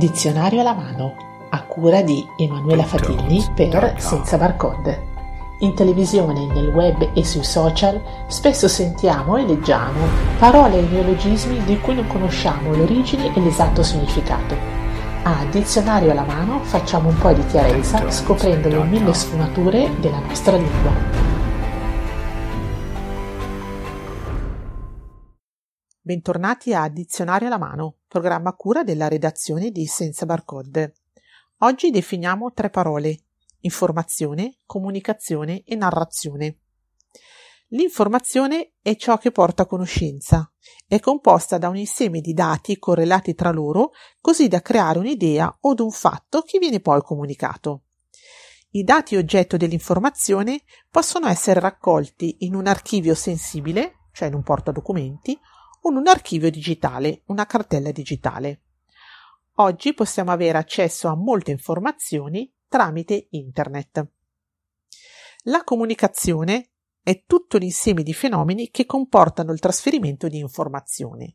Dizionario alla mano, a cura di Emanuela Fatilli per Senza Barcode. In televisione, nel web e sui social spesso sentiamo e leggiamo parole e neologismi di cui non conosciamo l'origine e l'esatto significato. A Dizionario alla mano facciamo un po' di chiarezza scoprendo le mille sfumature della nostra lingua. Bentornati a Dizionario alla mano, programma cura della redazione di Senza Barcode. Oggi definiamo tre parole: informazione, comunicazione e narrazione. L'informazione è ciò che porta a conoscenza. È composta da un insieme di dati correlati tra loro, così da creare un'idea o un fatto che viene poi comunicato. I dati oggetto dell'informazione possono essere raccolti in un archivio sensibile, cioè in un portadocumenti, in un archivio digitale, una cartella digitale. Oggi possiamo avere accesso a molte informazioni tramite Internet. La comunicazione è tutto l'insieme di fenomeni che comportano il trasferimento di informazioni.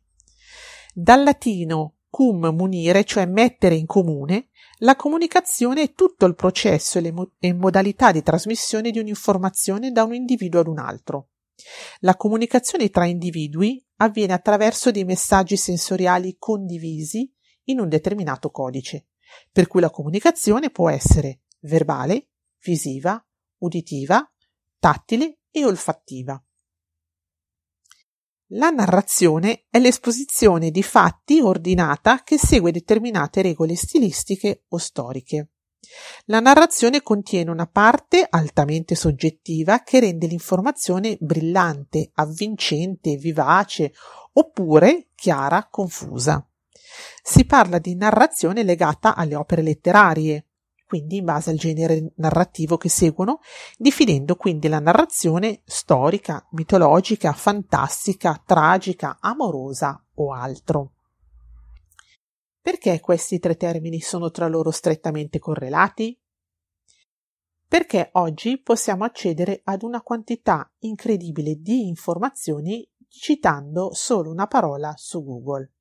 Dal latino cum munire, cioè mettere in comune, la comunicazione è tutto il processo e le mo- e modalità di trasmissione di un'informazione da un individuo ad un altro. La comunicazione tra individui avviene attraverso dei messaggi sensoriali condivisi in un determinato codice, per cui la comunicazione può essere verbale, visiva, uditiva, tattile e olfattiva. La narrazione è l'esposizione di fatti ordinata che segue determinate regole stilistiche o storiche. La narrazione contiene una parte altamente soggettiva che rende l'informazione brillante, avvincente, vivace oppure chiara, confusa. Si parla di narrazione legata alle opere letterarie, quindi in base al genere narrativo che seguono, definendo quindi la narrazione storica, mitologica, fantastica, tragica, amorosa o altro. Perché questi tre termini sono tra loro strettamente correlati? Perché oggi possiamo accedere ad una quantità incredibile di informazioni citando solo una parola su Google.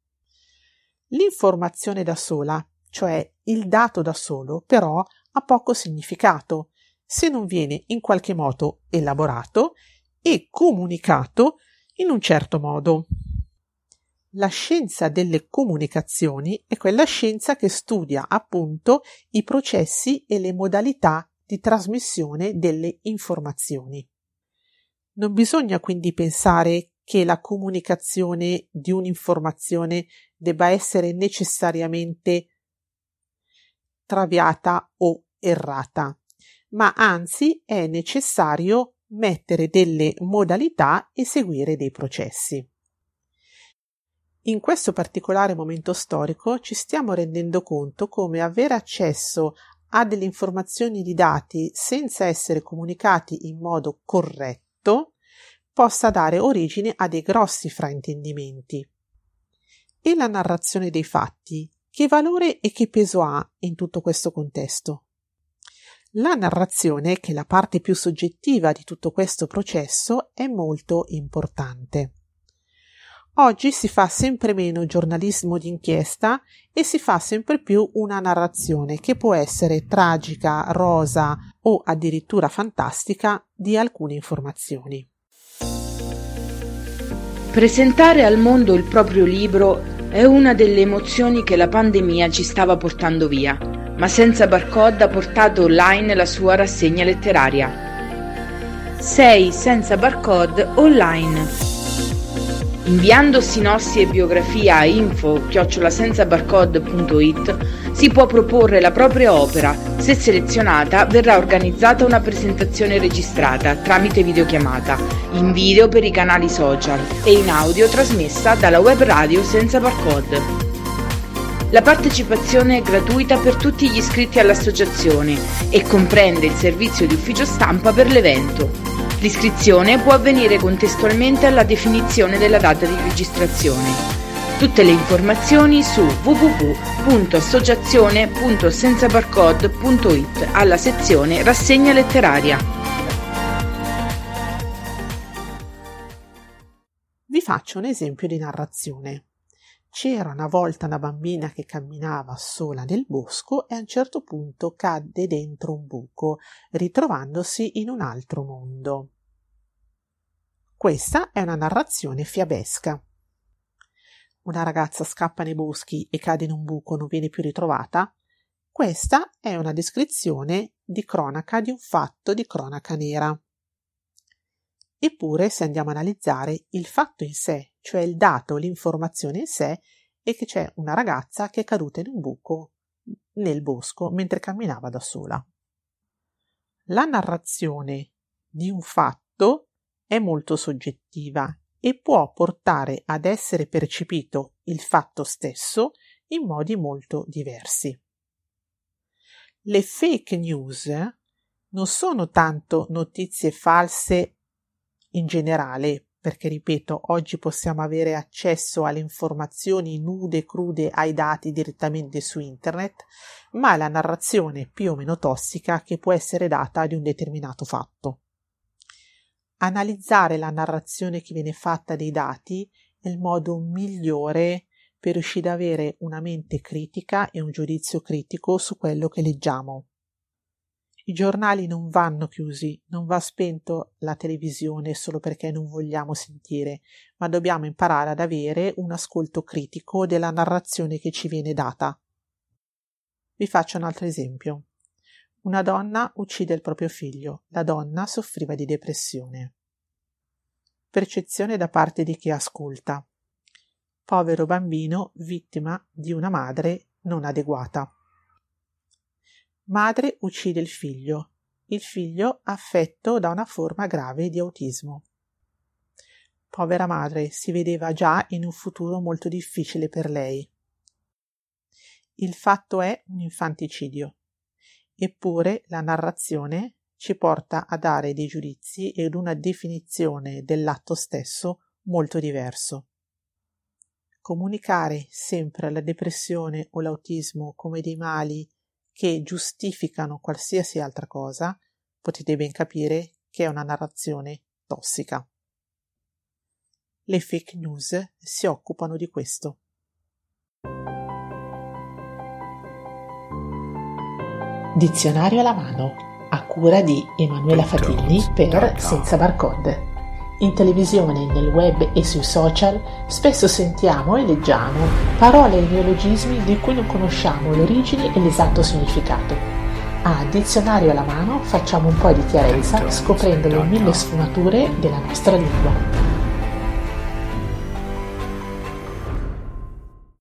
L'informazione da sola, cioè il dato da solo, però ha poco significato se non viene in qualche modo elaborato e comunicato in un certo modo. La scienza delle comunicazioni è quella scienza che studia appunto i processi e le modalità di trasmissione delle informazioni. Non bisogna quindi pensare che la comunicazione di un'informazione debba essere necessariamente traviata o errata, ma anzi è necessario mettere delle modalità e seguire dei processi. In questo particolare momento storico ci stiamo rendendo conto come avere accesso a delle informazioni di dati senza essere comunicati in modo corretto possa dare origine a dei grossi fraintendimenti. E la narrazione dei fatti, che valore e che peso ha in tutto questo contesto? La narrazione, che è la parte più soggettiva di tutto questo processo, è molto importante. Oggi si fa sempre meno giornalismo d'inchiesta e si fa sempre più una narrazione che può essere tragica, rosa o addirittura fantastica di alcune informazioni. Presentare al mondo il proprio libro è una delle emozioni che la pandemia ci stava portando via, ma senza barcode ha portato online la sua rassegna letteraria. 6 senza barcode online Inviando sinossi e biografia a info-senzabarcode.it si può proporre la propria opera. Se selezionata verrà organizzata una presentazione registrata tramite videochiamata, in video per i canali social e in audio trasmessa dalla web radio Senza Barcode. La partecipazione è gratuita per tutti gli iscritti all'associazione e comprende il servizio di ufficio stampa per l'evento. L'iscrizione può avvenire contestualmente alla definizione della data di registrazione. Tutte le informazioni su www.associazione.senzabarcode.it alla sezione Rassegna letteraria. Vi faccio un esempio di narrazione. C'era una volta una bambina che camminava sola nel bosco e a un certo punto cadde dentro un buco, ritrovandosi in un altro mondo. Questa è una narrazione fiabesca. Una ragazza scappa nei boschi e cade in un buco, non viene più ritrovata. Questa è una descrizione di cronaca di un fatto di cronaca nera. Eppure, se andiamo a analizzare il fatto in sé, cioè il dato, l'informazione in sé, è che c'è una ragazza che è caduta in un buco nel bosco mentre camminava da sola. La narrazione di un fatto è molto soggettiva e può portare ad essere percepito il fatto stesso in modi molto diversi. Le fake news non sono tanto notizie false in generale, perché ripeto, oggi possiamo avere accesso alle informazioni nude crude ai dati direttamente su internet, ma è la narrazione più o meno tossica che può essere data di un determinato fatto. Analizzare la narrazione che viene fatta dei dati è il modo migliore per riuscire ad avere una mente critica e un giudizio critico su quello che leggiamo. I giornali non vanno chiusi, non va spento la televisione solo perché non vogliamo sentire, ma dobbiamo imparare ad avere un ascolto critico della narrazione che ci viene data. Vi faccio un altro esempio. Una donna uccide il proprio figlio. La donna soffriva di depressione. Percezione da parte di chi ascolta. Povero bambino vittima di una madre non adeguata. Madre uccide il figlio. Il figlio affetto da una forma grave di autismo. Povera madre si vedeva già in un futuro molto difficile per lei. Il fatto è un infanticidio. Eppure la narrazione ci porta a dare dei giudizi ed una definizione dell'atto stesso molto diverso. Comunicare sempre la depressione o l'autismo come dei mali che giustificano qualsiasi altra cosa, potete ben capire che è una narrazione tossica. Le fake news si occupano di questo. Dizionario alla mano, a cura di Emanuela Fatilli per Senza Barcode. In televisione, nel web e sui social spesso sentiamo e leggiamo parole e neologismi di cui non conosciamo le origini e l'esatto significato. A dizionario alla mano facciamo un po' di chiarezza scoprendo le mille sfumature della nostra lingua.